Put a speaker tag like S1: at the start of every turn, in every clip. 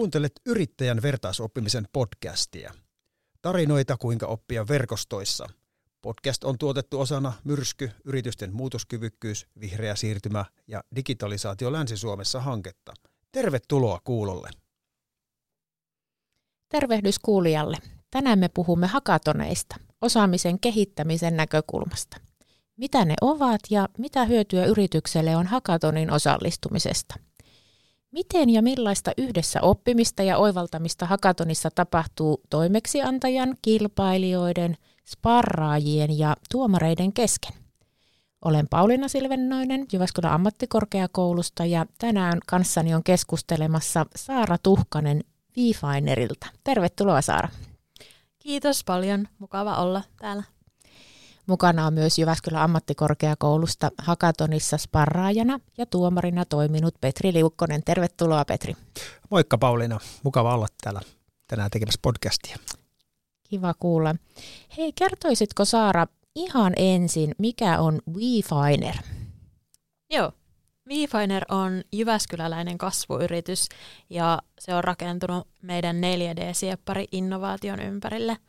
S1: Kuuntelet yrittäjän vertaisoppimisen podcastia. Tarinoita, kuinka oppia verkostoissa. Podcast on tuotettu osana Myrsky, yritysten muutoskyvykkyys, vihreä siirtymä ja digitalisaatio Länsi-Suomessa hanketta. Tervetuloa kuulolle.
S2: Tervehdys kuulijalle. Tänään me puhumme hakatoneista, osaamisen kehittämisen näkökulmasta. Mitä ne ovat ja mitä hyötyä yritykselle on hakatonin osallistumisesta – Miten ja millaista yhdessä oppimista ja oivaltamista hakatonissa tapahtuu toimeksiantajan, kilpailijoiden, sparraajien ja tuomareiden kesken? Olen Pauliina Silvennoinen Jyväskylän ammattikorkeakoulusta ja tänään kanssani on keskustelemassa Saara Tuhkanen Vifinerilta. Tervetuloa Saara.
S3: Kiitos paljon, mukava olla täällä.
S2: Mukana on myös Jyväskylän ammattikorkeakoulusta hakatonissa sparraajana ja tuomarina toiminut Petri Liukkonen. Tervetuloa Petri.
S1: Moikka Pauliina, mukava olla täällä tänään tekemässä podcastia.
S2: Kiva kuulla. Hei, kertoisitko Saara ihan ensin, mikä on WeFiner?
S3: Joo, WeFiner on jyväskyläläinen kasvuyritys ja se on rakentunut meidän 4D-sieppari-innovaation ympärille –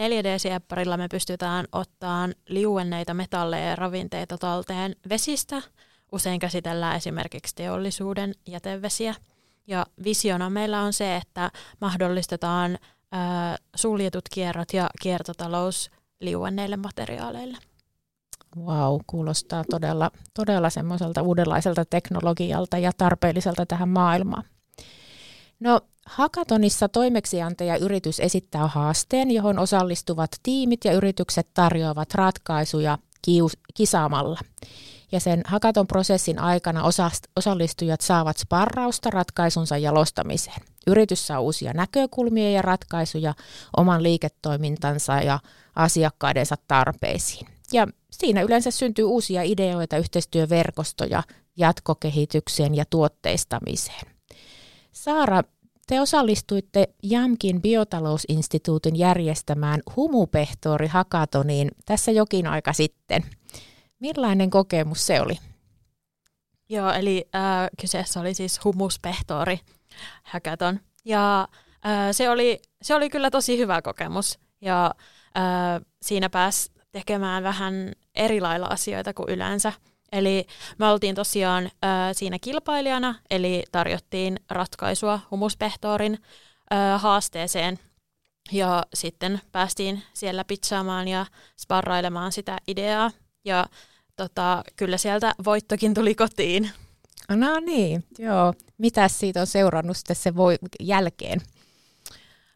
S3: 4D-siepparilla me pystytään ottamaan liuenneita metalleja ja ravinteita talteen vesistä. Usein käsitellään esimerkiksi teollisuuden jätevesiä. Ja visiona meillä on se, että mahdollistetaan ää, suljetut kierrot ja kiertotalous liuenneille materiaaleille.
S2: Wow, kuulostaa todella, todella semmoiselta uudenlaiselta teknologialta ja tarpeelliselta tähän maailmaan. No Hakatonissa toimeksiantaja yritys esittää haasteen, johon osallistuvat tiimit ja yritykset tarjoavat ratkaisuja kius- kisaamalla. Ja sen hakaton prosessin aikana osallistujat saavat sparrausta ratkaisunsa jalostamiseen. Yritys saa uusia näkökulmia ja ratkaisuja oman liiketoimintansa ja asiakkaidensa tarpeisiin. Ja siinä yleensä syntyy uusia ideoita, yhteistyöverkostoja jatkokehitykseen ja tuotteistamiseen. Saara, te osallistuitte Jamkin biotalousinstituutin järjestämään humupehtori hakatoniin tässä jokin aika sitten. Millainen kokemus se oli?
S3: Joo, eli äh, kyseessä oli siis humuspehtori hackathon. Ja äh, se, oli, se oli kyllä tosi hyvä kokemus. Ja äh, siinä pääsi tekemään vähän eri lailla asioita kuin yleensä. Eli me oltiin tosiaan ö, siinä kilpailijana, eli tarjottiin ratkaisua humuspehtorin ö, haasteeseen. Ja sitten päästiin siellä pitsaamaan ja sparrailemaan sitä ideaa. Ja tota, kyllä sieltä voittokin tuli kotiin.
S2: No niin, joo. Mitä siitä on seurannut sitten se voi jälkeen?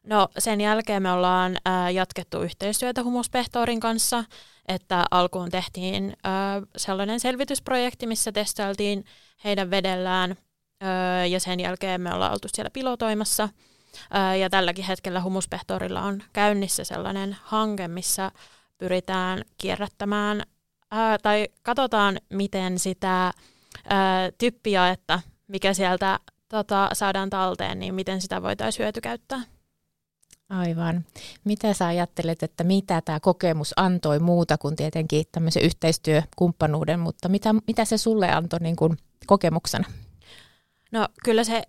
S3: No sen jälkeen me ollaan ää, jatkettu yhteistyötä humuspehtorin kanssa että alkuun tehtiin ö, sellainen selvitysprojekti, missä testailtiin heidän vedellään ö, ja sen jälkeen me ollaan oltu siellä pilotoimassa. Ö, ja tälläkin hetkellä Humuspehtorilla on käynnissä sellainen hanke, missä pyritään kierrättämään ö, tai katsotaan, miten sitä ö, typpiä, että mikä sieltä tota, saadaan talteen, niin miten sitä voitaisiin hyötykäyttää.
S2: Aivan. Mitä sä ajattelet, että mitä tämä kokemus antoi muuta kuin tietenkin tämmöisen yhteistyökumppanuuden, mutta mitä, mitä se sulle antoi niin kuin kokemuksena?
S3: No kyllä se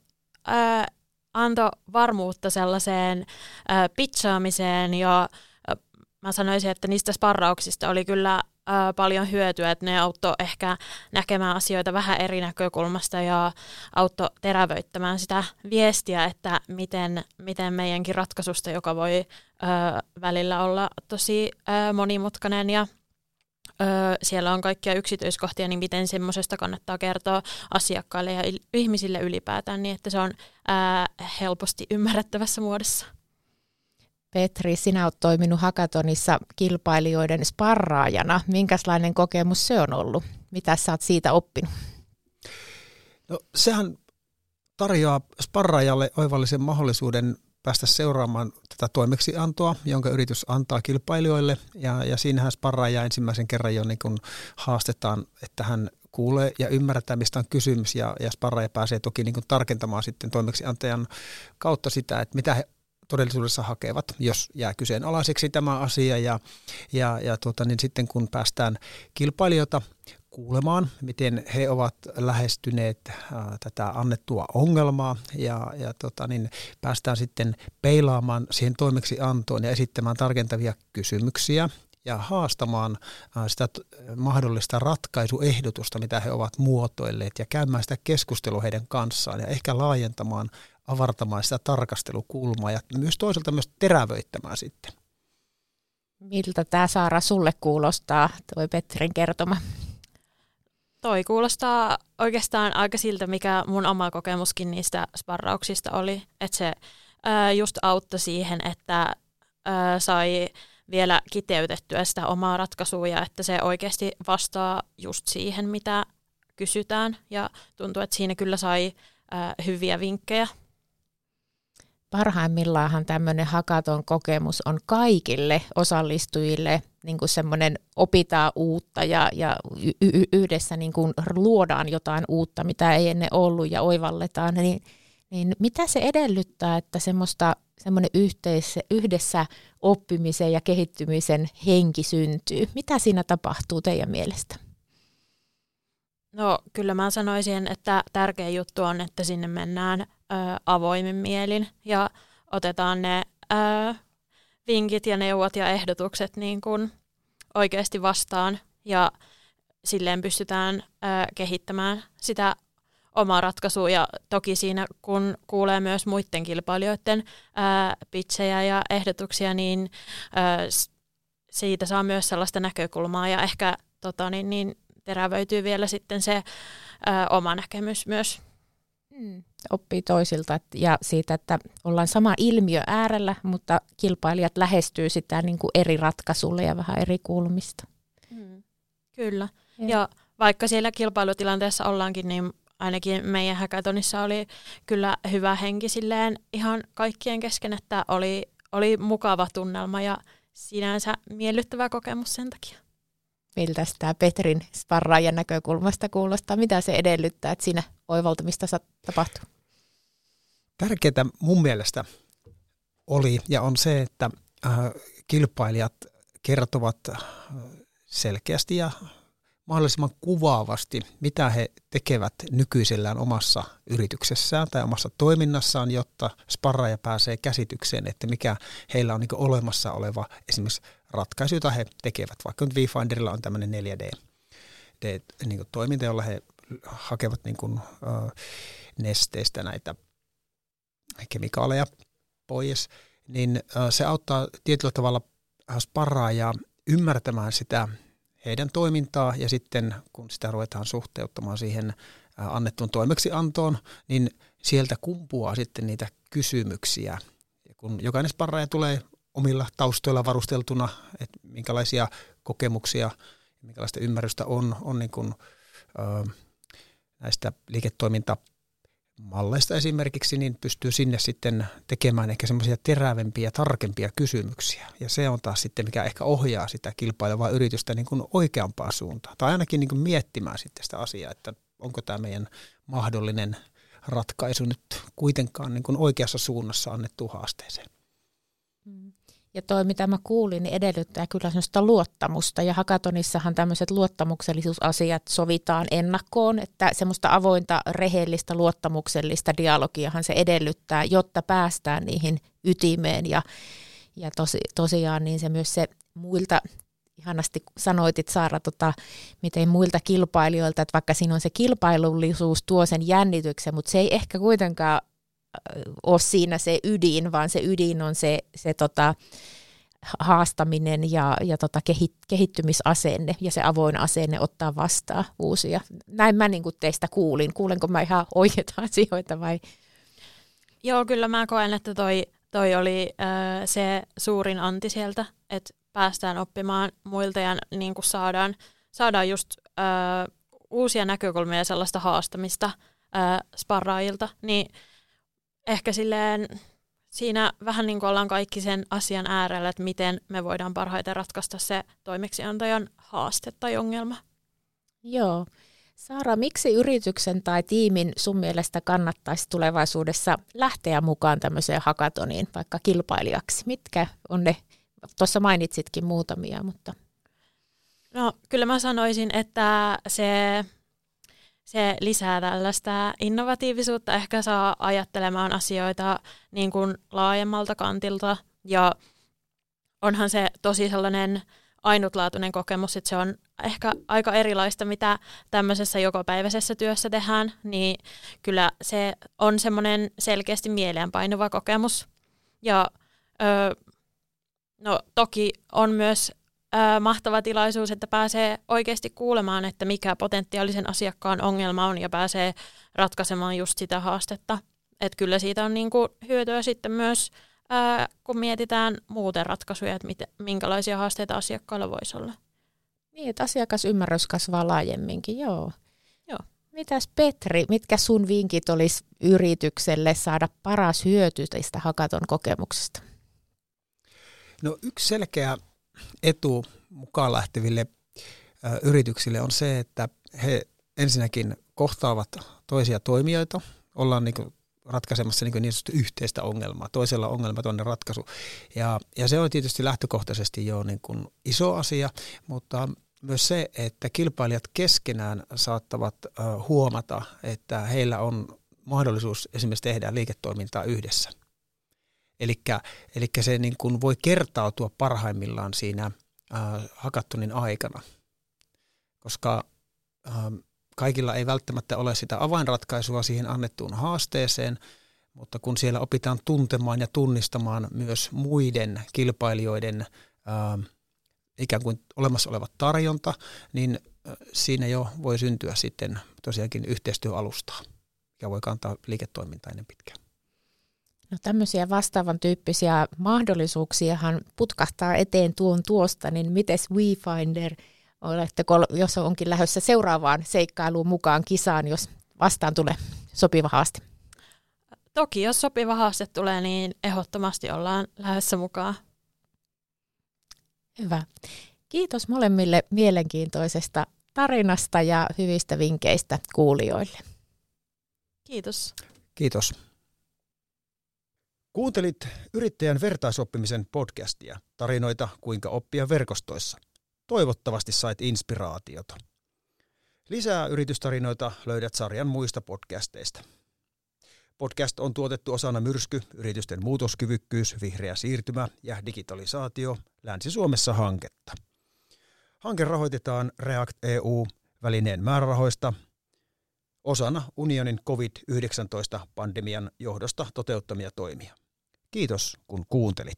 S3: ää, antoi varmuutta sellaiseen ää, pitchaamiseen ja ää, mä sanoisin, että niistä sparrauksista oli kyllä ää, paljon hyötyä, että ne auttoi ehkä näkemään asioita vähän eri näkökulmasta ja auttoi terävöittämään sitä viestiä, että miten, miten meidänkin ratkaisusta, joka voi ää, välillä olla tosi ää, monimutkainen ja siellä on kaikkia yksityiskohtia, niin miten semmoisesta kannattaa kertoa asiakkaille ja ihmisille ylipäätään, niin että se on ää, helposti ymmärrettävässä muodossa.
S2: Petri, sinä olet toiminut hakatonissa kilpailijoiden sparraajana. Minkälainen kokemus se on ollut? Mitä sä oot siitä oppinut?
S1: No, sehän tarjoaa sparraajalle oivallisen mahdollisuuden päästä seuraamaan tätä toimeksiantoa, jonka yritys antaa kilpailijoille. Ja, ja siinähän sparraaja ensimmäisen kerran jo niin kun haastetaan, että hän kuulee ja ymmärtää, mistä on kysymys, ja, ja sparraaja pääsee toki niin tarkentamaan sitten toimeksiantajan kautta sitä, että mitä he todellisuudessa hakevat, jos jää kyseenalaiseksi tämä asia. Ja, ja, ja tuota, niin sitten kun päästään kilpailijoita kuulemaan, miten he ovat lähestyneet äh, tätä annettua ongelmaa ja, ja tota, niin päästään sitten peilaamaan siihen toimeksiantoon ja esittämään tarkentavia kysymyksiä ja haastamaan äh, sitä mahdollista ratkaisuehdotusta, mitä he ovat muotoilleet ja käymään sitä keskustelua heidän kanssaan ja ehkä laajentamaan, avartamaan sitä tarkastelukulmaa ja myös toisaalta myös terävöittämään sitten.
S2: Miltä tämä Saara sulle kuulostaa, tuo Petrin kertoma?
S3: Toi kuulostaa oikeastaan aika siltä, mikä mun oma kokemuskin niistä sparrauksista oli. Että se ää, just auttoi siihen, että ää, sai vielä kiteytettyä sitä omaa ratkaisua ja että se oikeasti vastaa just siihen, mitä kysytään. Ja tuntuu, että siinä kyllä sai ää, hyviä vinkkejä
S2: parhaimmillaanhan tämmöinen hakaton kokemus on kaikille osallistujille niin kuin semmoinen opitaan uutta ja, ja y- yhdessä niin kuin luodaan jotain uutta, mitä ei ennen ollut ja oivalletaan, niin, niin mitä se edellyttää, että semmoista semmoinen yhteis, yhdessä oppimisen ja kehittymisen henki syntyy? Mitä siinä tapahtuu teidän mielestä?
S3: No kyllä mä sanoisin, että tärkeä juttu on, että sinne mennään ö, avoimin mielin ja otetaan ne ö, vinkit ja neuvot ja ehdotukset niin kuin oikeasti vastaan ja silleen pystytään ö, kehittämään sitä omaa ratkaisua. Ja toki siinä kun kuulee myös muiden kilpailijoiden ää, pitsejä ja ehdotuksia, niin ää, siitä saa myös sellaista näkökulmaa ja ehkä tota, niin, niin terävöityy vielä sitten se ää, oma näkemys myös.
S2: Mm. Oppii toisilta ja siitä, että ollaan sama ilmiö äärellä, mutta kilpailijat lähestyy sitä niin kuin eri ratkaisulle ja vähän eri kulmista.
S3: Mm. Kyllä. Ja. ja vaikka siellä kilpailutilanteessa ollaankin, niin ainakin meidän hackathonissa oli kyllä hyvä henki silleen ihan kaikkien kesken, että oli, oli mukava tunnelma ja sinänsä miellyttävä kokemus sen takia
S2: miltä tämä Petrin sparraajan näkökulmasta kuulostaa, mitä se edellyttää, että siinä oivaltamista tapahtuu?
S1: Tärkeää mun mielestä oli ja on se, että äh, kilpailijat kertovat äh, selkeästi ja mahdollisimman kuvaavasti, mitä he tekevät nykyisellään omassa yrityksessään tai omassa toiminnassaan, jotta sparraaja pääsee käsitykseen, että mikä heillä on niin olemassa oleva esimerkiksi ratkaisu, jota he tekevät. Vaikka nyt Vifinderilla on tämmöinen 4D de, niin kuin toiminta, jolla he hakevat niin kuin, uh, nesteistä näitä kemikaaleja pois, niin uh, se auttaa tietyllä tavalla sparraajaa ymmärtämään sitä heidän toimintaa ja sitten kun sitä ruvetaan suhteuttamaan siihen annettuun toimeksiantoon, niin sieltä kumpuaa sitten niitä kysymyksiä. Ja kun jokainen sparraaja tulee omilla taustoilla varusteltuna, että minkälaisia kokemuksia minkälaista ymmärrystä on, on niin kuin, ö, näistä liiketoimintamalleista esimerkiksi, niin pystyy sinne sitten tekemään ehkä semmoisia terävempiä tarkempia kysymyksiä. Ja se on taas sitten, mikä ehkä ohjaa sitä kilpailevaa yritystä niin kuin oikeampaan suuntaan. Tai ainakin niin kuin miettimään sitten sitä asiaa, että onko tämä meidän mahdollinen ratkaisu nyt kuitenkaan niin kuin oikeassa suunnassa annettu haasteeseen.
S2: Ja toi, mitä mä kuulin, niin edellyttää kyllä sellaista luottamusta. Ja hakatonissahan tämmöiset luottamuksellisuusasiat sovitaan ennakkoon, että semmoista avointa, rehellistä, luottamuksellista dialogiahan se edellyttää, jotta päästään niihin ytimeen. Ja, ja tosi, tosiaan niin se myös se muilta, ihanasti sanoitit Saara, tota, miten muilta kilpailijoilta, että vaikka siinä on se kilpailullisuus, tuo sen jännityksen, mutta se ei ehkä kuitenkaan ole siinä se ydin, vaan se ydin on se, se tota, haastaminen ja, ja tota kehit, kehittymisasenne ja se avoin asenne ottaa vastaan uusia. Näin mä niin kuin teistä kuulin. Kuulenko mä ihan oikeita asioita vai?
S3: Joo, kyllä mä koen, että toi, toi oli äh, se suurin anti sieltä, että päästään oppimaan muilta ja niin kuin saadaan, saadaan just äh, uusia näkökulmia ja sellaista haastamista äh, sparraajilta, niin ehkä silleen siinä vähän niin kuin ollaan kaikki sen asian äärellä, että miten me voidaan parhaiten ratkaista se toimeksiantajan haaste tai ongelma.
S2: Joo. Saara, miksi yrityksen tai tiimin sun mielestä kannattaisi tulevaisuudessa lähteä mukaan tämmöiseen hakatoniin, vaikka kilpailijaksi? Mitkä on ne, tuossa mainitsitkin muutamia, mutta...
S3: No kyllä mä sanoisin, että se, se lisää tällaista innovatiivisuutta, ehkä saa ajattelemaan asioita niin kuin laajemmalta kantilta ja onhan se tosi sellainen ainutlaatuinen kokemus, että se on ehkä aika erilaista, mitä tämmöisessä jokapäiväisessä työssä tehdään, niin kyllä se on semmoinen selkeästi mieleenpainuva kokemus. Ja ö, no, toki on myös ö, mahtava tilaisuus, että pääsee oikeasti kuulemaan, että mikä potentiaalisen asiakkaan ongelma on ja pääsee ratkaisemaan just sitä haastetta. Että kyllä siitä on niinku hyötyä sitten myös ää, kun mietitään muuten ratkaisuja, että mit, minkälaisia haasteita asiakkailla voisi olla.
S2: Niin, että asiakasymmärrys kasvaa laajemminkin, joo.
S3: Joo.
S2: Mitäs Petri, mitkä sun vinkit olisi yritykselle saada paras hyöty tästä hakaton kokemuksesta?
S1: No yksi selkeä etu mukaan lähteville yrityksille on se, että he ensinnäkin kohtaavat toisia toimijoita, ollaan niin ratkaisemassa niin, niin yhteistä ongelmaa, toisella ongelma toinen ratkaisu. Ja, ja se on tietysti lähtökohtaisesti jo niin kuin iso asia, mutta myös se, että kilpailijat keskenään saattavat huomata, että heillä on mahdollisuus esimerkiksi tehdä liiketoimintaa yhdessä. Eli se niin kuin voi kertautua parhaimmillaan siinä hakattunin aikana, koska kaikilla ei välttämättä ole sitä avainratkaisua siihen annettuun haasteeseen, mutta kun siellä opitaan tuntemaan ja tunnistamaan myös muiden kilpailijoiden ää, ikään kuin olemassa oleva tarjonta, niin siinä jo voi syntyä sitten tosiaankin yhteistyöalustaa, ja voi kantaa liiketoimintaa ennen pitkään.
S2: No tämmöisiä vastaavan tyyppisiä mahdollisuuksiahan putkahtaa eteen tuon tuosta, niin miten WeFinder – Oletteko, jos onkin lähdössä seuraavaan seikkailuun mukaan kisaan, jos vastaan tulee sopiva haaste?
S3: Toki, jos sopiva haaste tulee, niin ehdottomasti ollaan lähdössä mukaan.
S2: Hyvä. Kiitos molemmille mielenkiintoisesta tarinasta ja hyvistä vinkkeistä kuulijoille.
S3: Kiitos.
S1: Kiitos. Kuuntelit Yrittäjän vertaisoppimisen podcastia, tarinoita kuinka oppia verkostoissa. Toivottavasti sait inspiraatiota. Lisää yritystarinoita löydät sarjan muista podcasteista. Podcast on tuotettu osana Myrsky, yritysten muutoskyvykkyys, vihreä siirtymä ja digitalisaatio Länsi-Suomessa hanketta. Hanke rahoitetaan React EU-välineen määrärahoista osana unionin COVID-19-pandemian johdosta toteuttamia toimia. Kiitos kun kuuntelit.